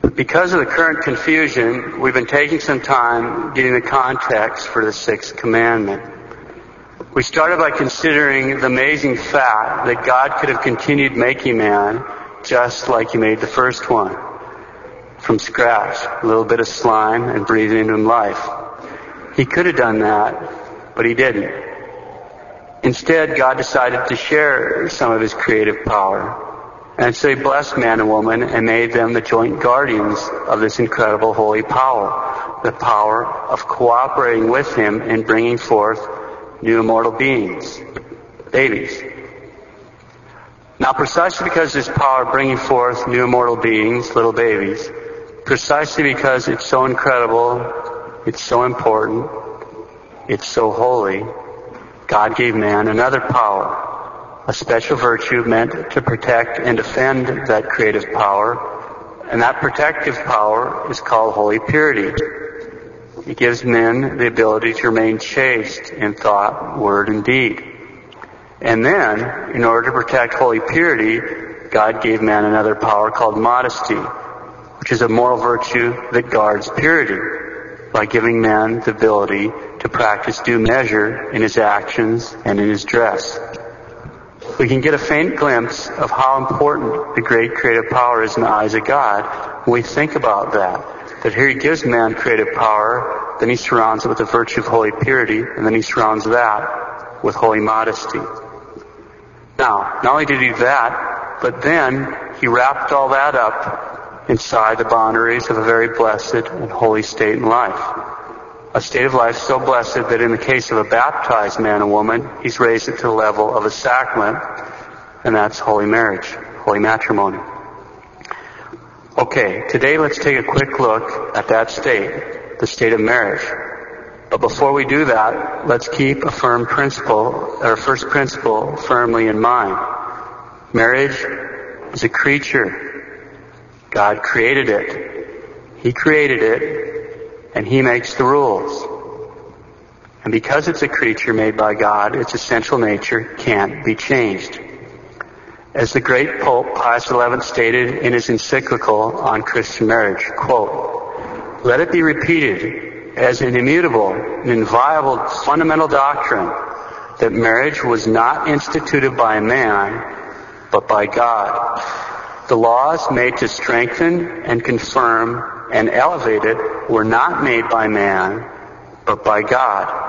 Because of the current confusion, we've been taking some time getting the context for the sixth commandment. We started by considering the amazing fact that God could have continued making man just like he made the first one. From scratch, a little bit of slime and breathing into him life. He could have done that, but he didn't. Instead, God decided to share some of his creative power. And so he blessed man and woman and made them the joint guardians of this incredible holy power. The power of cooperating with him in bringing forth new immortal beings, babies. Now precisely because this power of bringing forth new immortal beings, little babies, precisely because it's so incredible, it's so important, it's so holy, God gave man another power, a special virtue meant to protect and defend that creative power, and that protective power is called holy purity. It gives men the ability to remain chaste in thought, word, and deed. And then, in order to protect holy purity, God gave man another power called modesty, which is a moral virtue that guards purity by giving man the ability to practice due measure in his actions and in his dress. We can get a faint glimpse of how important the great creative power is in the eyes of God when we think about that. That here he gives man creative power, then he surrounds it with the virtue of holy purity, and then he surrounds that with holy modesty. Now, not only did he do that, but then he wrapped all that up inside the boundaries of a very blessed and holy state in life. A state of life so blessed that in the case of a baptized man and woman, he's raised it to the level of a sacrament, and that's holy marriage, holy matrimony. Okay, today let's take a quick look at that state, the state of marriage. But before we do that, let's keep a firm principle, our first principle, firmly in mind. Marriage is a creature. God created it. He created it, and He makes the rules. And because it's a creature made by God, its essential nature can't be changed. As the great Pope Pius XI stated in his encyclical on Christian marriage, quote, let it be repeated as an immutable and inviolable fundamental doctrine that marriage was not instituted by man, but by God. The laws made to strengthen and confirm and elevated were not made by man, but by God.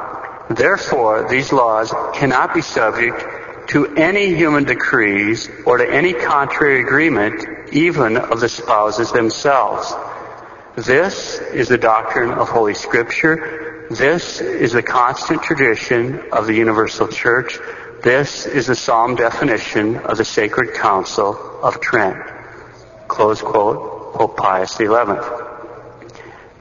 Therefore, these laws cannot be subject to any human decrees or to any contrary agreement, even of the spouses themselves. This is the doctrine of Holy Scripture. This is the constant tradition of the Universal Church. This is the solemn definition of the Sacred Council of Trent. Close quote, Pope Pius XI.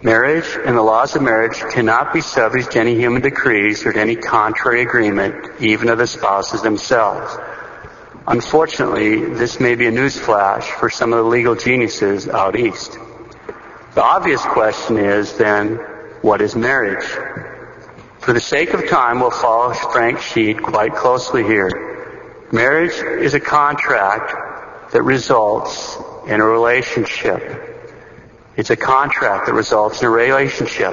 Marriage and the laws of marriage cannot be subject to any human decrees or to any contrary agreement, even of the spouses themselves. Unfortunately, this may be a newsflash for some of the legal geniuses out east. The obvious question is then, what is marriage? For the sake of time, we'll follow Frank Sheed quite closely here. Marriage is a contract that results in a relationship. It's a contract that results in a relationship.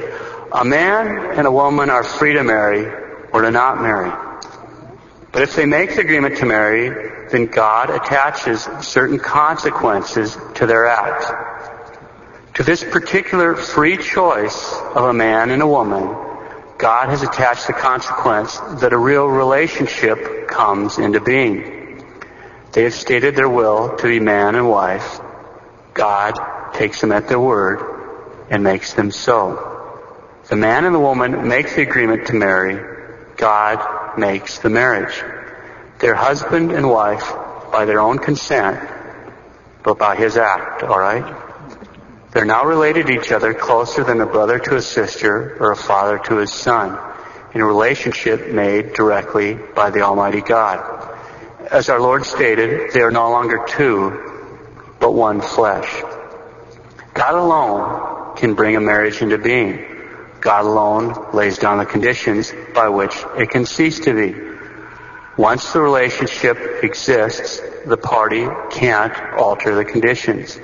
A man and a woman are free to marry or to not marry. But if they make the agreement to marry, then God attaches certain consequences to their act. To this particular free choice of a man and a woman, God has attached the consequence that a real relationship comes into being. They have stated their will to be man and wife. God takes them at their word and makes them so. The man and the woman make the agreement to marry. God makes the marriage. They're husband and wife by their own consent, but by his act, alright? They're now related to each other closer than a brother to a sister or a father to his son in a relationship made directly by the Almighty God. As our Lord stated, they are no longer two, but one flesh. God alone can bring a marriage into being. God alone lays down the conditions by which it can cease to be. Once the relationship exists, the party can't alter the conditions.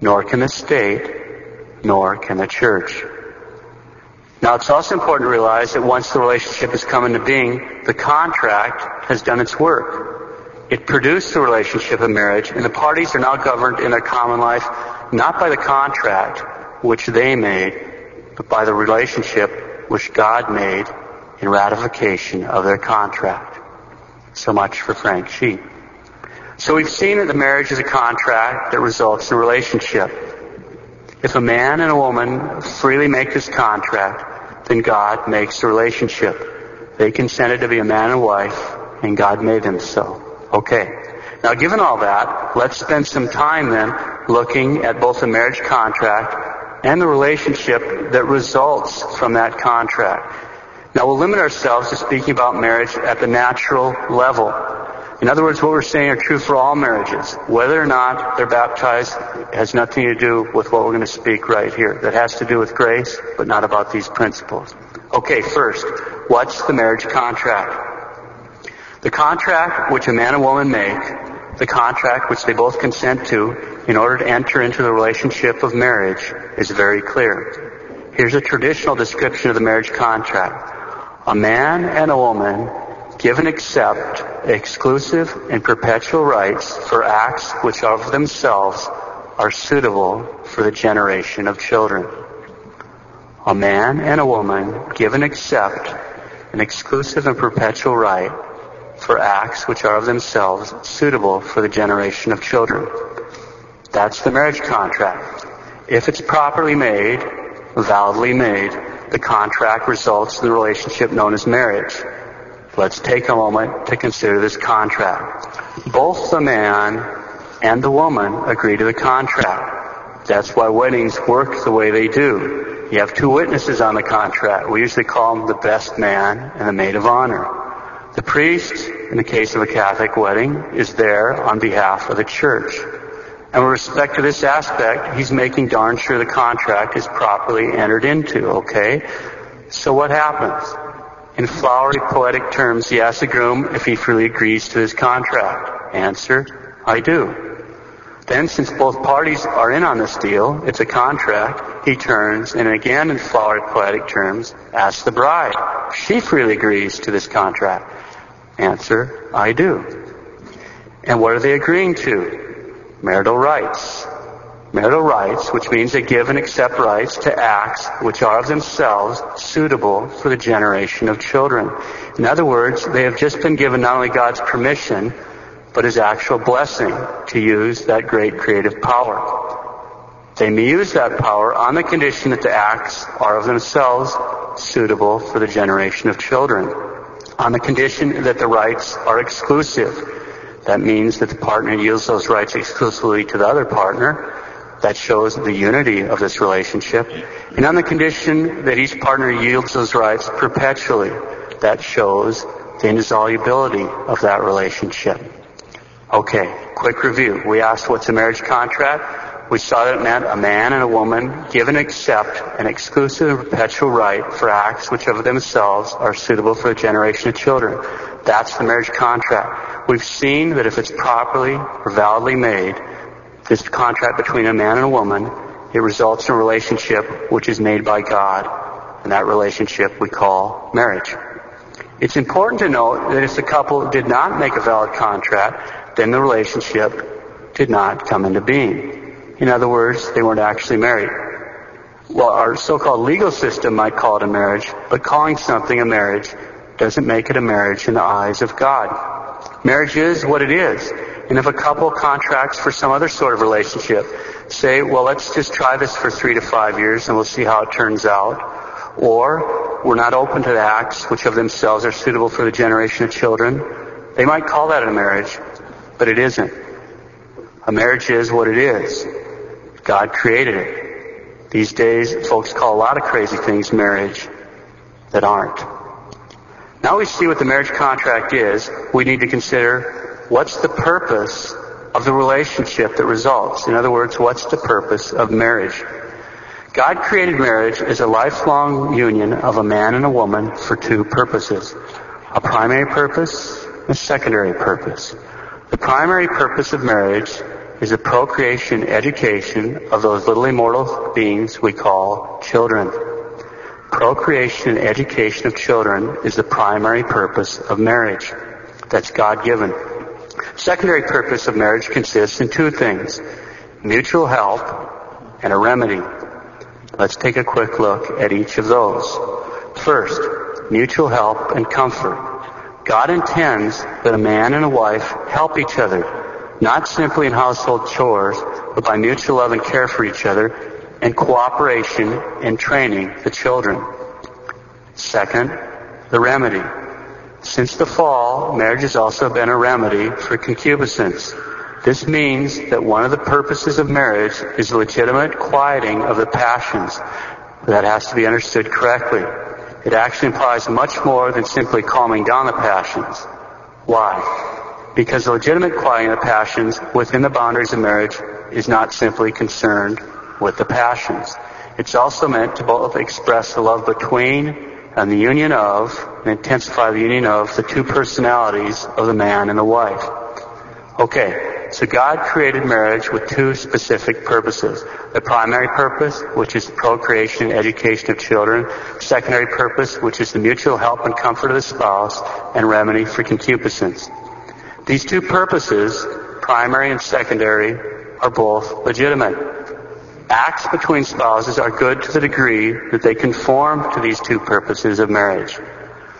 nor can the state, nor can the church. Now it's also important to realize that once the relationship has come into being, the contract has done its work. It produced the relationship of marriage, and the parties are now governed in their common life not by the contract which they made, but by the relationship which God made in ratification of their contract. So much for Frank Sheed. So we've seen that the marriage is a contract that results in a relationship. If a man and a woman freely make this contract, then God makes the relationship. They consented to be a man and wife, and God made them so. Okay. Now given all that, let's spend some time then looking at both the marriage contract and the relationship that results from that contract. Now we'll limit ourselves to speaking about marriage at the natural level. In other words, what we're saying are true for all marriages. Whether or not they're baptized has nothing to do with what we're going to speak right here. That has to do with grace, but not about these principles. Okay, first, what's the marriage contract? The contract which a man and woman make, the contract which they both consent to in order to enter into the relationship of marriage is very clear. Here's a traditional description of the marriage contract. A man and a woman give and accept exclusive and perpetual rights for acts which of themselves are suitable for the generation of children. A man and a woman give and accept an exclusive and perpetual right for acts which are of themselves suitable for the generation of children. That's the marriage contract. If it's properly made, validly made, the contract results in the relationship known as marriage. Let's take a moment to consider this contract. Both the man and the woman agree to the contract. That's why weddings work the way they do. You have two witnesses on the contract. We usually call them the best man and the maid of honor. The priest, in the case of a Catholic wedding, is there on behalf of the church. And with respect to this aspect, he's making darn sure the contract is properly entered into, okay? So what happens? In flowery poetic terms, he asks the groom if he freely agrees to this contract. Answer, I do. Then, since both parties are in on this deal, it's a contract, he turns and again in flowery poetic terms asks the bride. She freely agrees to this contract. Answer, I do. And what are they agreeing to? Marital rights. Marital rights, which means they give and accept rights to acts which are of themselves suitable for the generation of children. In other words, they have just been given not only God's permission, but His actual blessing to use that great creative power. They may use that power on the condition that the acts are of themselves suitable for the generation of children. On the condition that the rights are exclusive. That means that the partner yields those rights exclusively to the other partner that shows the unity of this relationship. And on the condition that each partner yields those rights perpetually, that shows the indissolubility of that relationship. Okay, quick review. We asked what's a marriage contract? We saw that it meant a man and a woman give and accept an exclusive and perpetual right for acts which of themselves are suitable for the generation of children. That's the marriage contract. We've seen that if it's properly or validly made, this contract between a man and a woman, it results in a relationship which is made by God, and that relationship we call marriage. It's important to note that if the couple did not make a valid contract, then the relationship did not come into being. In other words, they weren't actually married. Well, our so-called legal system might call it a marriage, but calling something a marriage doesn't make it a marriage in the eyes of God. Marriage is what it is. And if a couple contracts for some other sort of relationship, say, well, let's just try this for three to five years and we'll see how it turns out. Or we're not open to the acts which of themselves are suitable for the generation of children. They might call that a marriage, but it isn't. A marriage is what it is. God created it. These days, folks call a lot of crazy things marriage that aren't. Now we see what the marriage contract is, we need to consider what's the purpose of the relationship that results? In other words, what's the purpose of marriage? God created marriage as a lifelong union of a man and a woman for two purposes. A primary purpose, a secondary purpose. The primary purpose of marriage is the procreation education of those little immortal beings we call children. Procreation and education of children is the primary purpose of marriage. That's God-given. Secondary purpose of marriage consists in two things. Mutual help and a remedy. Let's take a quick look at each of those. First, mutual help and comfort. God intends that a man and a wife help each other, not simply in household chores, but by mutual love and care for each other and cooperation in training the children. Second, the remedy. Since the fall, marriage has also been a remedy for concupiscence. This means that one of the purposes of marriage is the legitimate quieting of the passions. That has to be understood correctly. It actually implies much more than simply calming down the passions. Why? Because the legitimate quieting of the passions within the boundaries of marriage is not simply concerned with the passions. It's also meant to both express the love between and the union of, and intensify the union of, the two personalities of the man and the wife. Okay, so God created marriage with two specific purposes. The primary purpose, which is procreation and education of children. Secondary purpose, which is the mutual help and comfort of the spouse and remedy for concupiscence. These two purposes, primary and secondary, are both legitimate. Acts between spouses are good to the degree that they conform to these two purposes of marriage.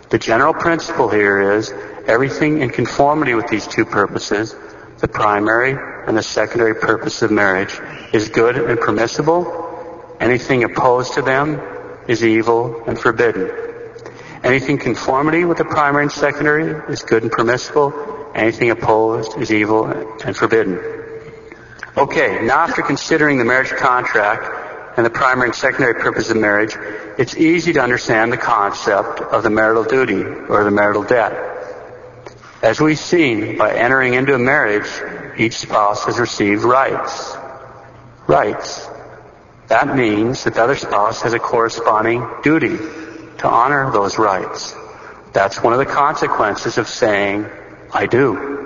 The general principle here is everything in conformity with these two purposes the primary and the secondary purpose of marriage is good and permissible. Anything opposed to them is evil and forbidden. Anything conformity with the primary and secondary is good and permissible. Anything opposed is evil and forbidden. Okay, now after considering the marriage contract and the primary and secondary purpose of marriage, it's easy to understand the concept of the marital duty or the marital debt. As we've seen, by entering into a marriage, each spouse has received rights. Rights. That means that the other spouse has a corresponding duty to honor those rights. That's one of the consequences of saying, I do.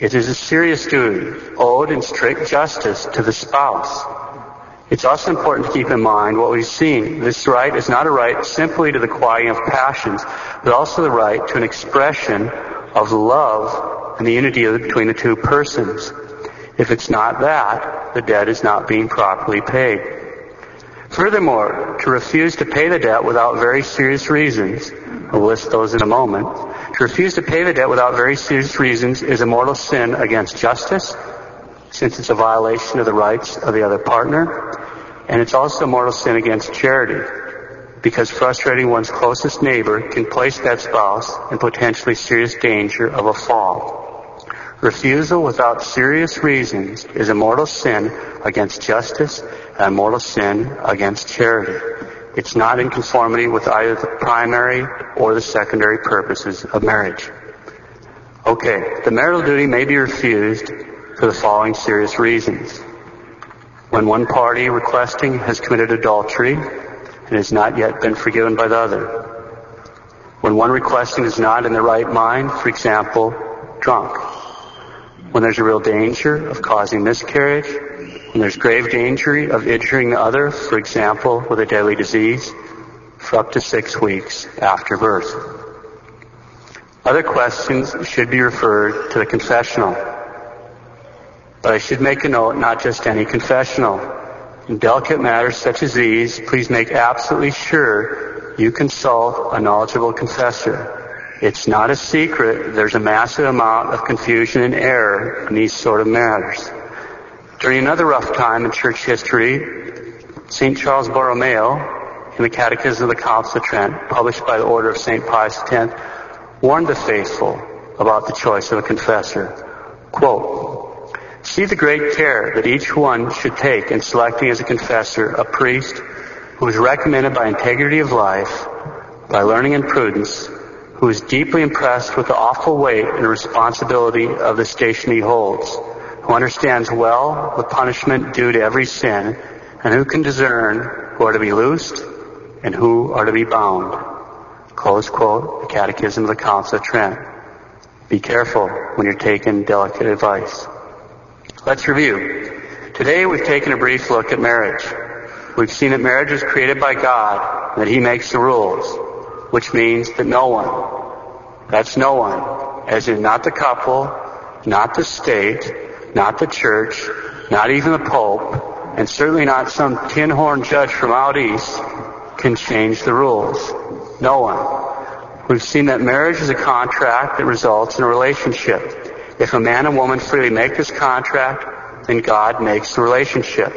It is a serious duty, owed in strict justice to the spouse. It's also important to keep in mind what we've seen. This right is not a right simply to the quieting of passions, but also the right to an expression of love and the unity between the two persons. If it's not that, the debt is not being properly paid. Furthermore, to refuse to pay the debt without very serious reasons, I'll list those in a moment, to refuse to pay the debt without very serious reasons is a mortal sin against justice, since it's a violation of the rights of the other partner, and it's also a mortal sin against charity, because frustrating one's closest neighbor can place that spouse in potentially serious danger of a fall. Refusal without serious reasons is a mortal sin against justice and a mortal sin against charity. It's not in conformity with either the primary or the secondary purposes of marriage. Okay, the marital duty may be refused for the following serious reasons. When one party requesting has committed adultery, and has not yet been forgiven by the other. When one requesting is not in the right mind, for example, drunk. When there's a real danger of causing miscarriage. When there's grave danger of injuring the other, for example, with a deadly disease, for up to six weeks after birth. Other questions should be referred to the confessional. But I should make a note, not just any confessional. In delicate matters such as these, please make absolutely sure you consult a knowledgeable confessor. It's not a secret. There's a massive amount of confusion and error in these sort of matters. During another rough time in church history, St. Charles Borromeo, in the Catechism of the Council of Trent, published by the order of St. Pius X, warned the faithful about the choice of a confessor. Quote, See the great care that each one should take in selecting as a confessor a priest who is recommended by integrity of life, by learning and prudence, who is deeply impressed with the awful weight and responsibility of the station he holds, who understands well the punishment due to every sin, and who can discern who are to be loosed and who are to be bound. Close quote, the Catechism of the Council of Trent. Be careful when you're taking delicate advice. Let's review. Today we've taken a brief look at marriage. We've seen that marriage was created by God, that He makes the rules, which means that no one, that's no one, as in not the couple, not the state, not the church, not even the Pope, and certainly not some tin horn judge from out east, can change the rules. No one. We've seen that marriage is a contract that results in a relationship. If a man and woman freely make this contract, then God makes the relationship.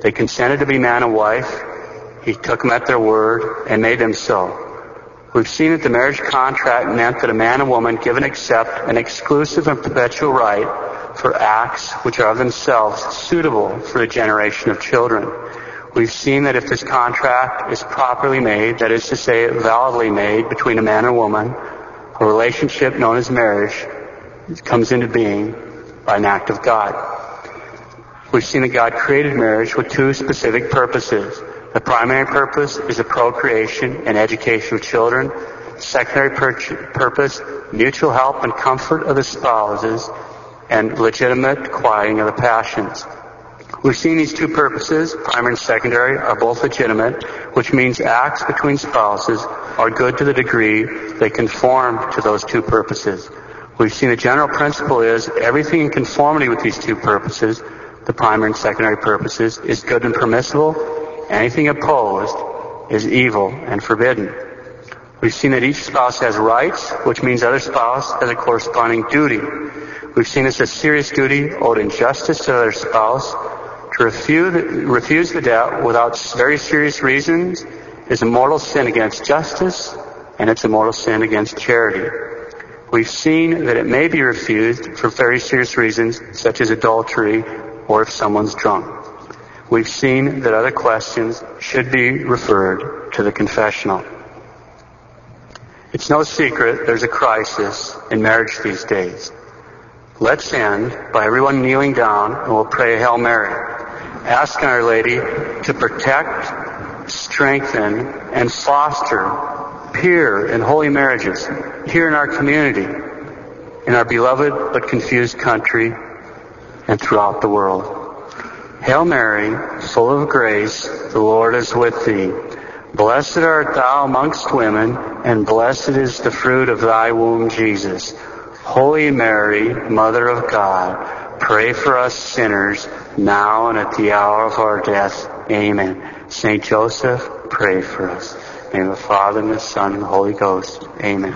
They consented to be man and wife. He took them at their word and made them so. We've seen that the marriage contract meant that a man and woman give and accept an exclusive and perpetual right for acts which are of themselves suitable for the generation of children. We've seen that if this contract is properly made, that is to say, validly made between a man and a woman, a relationship known as marriage comes into being by an act of God. We've seen that God created marriage with two specific purposes. The primary purpose is the procreation and education of children. Secondary pur- purpose, mutual help and comfort of the spouses, and legitimate quieting of the passions. We've seen these two purposes, primary and secondary, are both legitimate, which means acts between spouses are good to the degree they conform to those two purposes. We've seen the general principle is everything in conformity with these two purposes the primary and secondary purposes, is good and permissible. Anything opposed is evil and forbidden. We've seen that each spouse has rights, which means other spouse has a corresponding duty. We've seen it's a serious duty owed in justice to their spouse. To refuse, refuse the debt without very serious reasons is a mortal sin against justice, and it's a mortal sin against charity. We've seen that it may be refused for very serious reasons, such as adultery or if someone's drunk. We've seen that other questions should be referred to the confessional. It's no secret there's a crisis in marriage these days. Let's end by everyone kneeling down and we'll pray Hail Mary, asking Our Lady to protect, strengthen, and foster pure and holy marriages here in our community, in our beloved but confused country, and throughout the world. Hail Mary, full of grace, the Lord is with thee. Blessed art thou amongst women, and blessed is the fruit of thy womb, Jesus. Holy Mary, Mother of God, pray for us sinners, now and at the hour of our death. Amen. Saint Joseph, pray for us. In the Father, and the Son, and the Holy Ghost. Amen.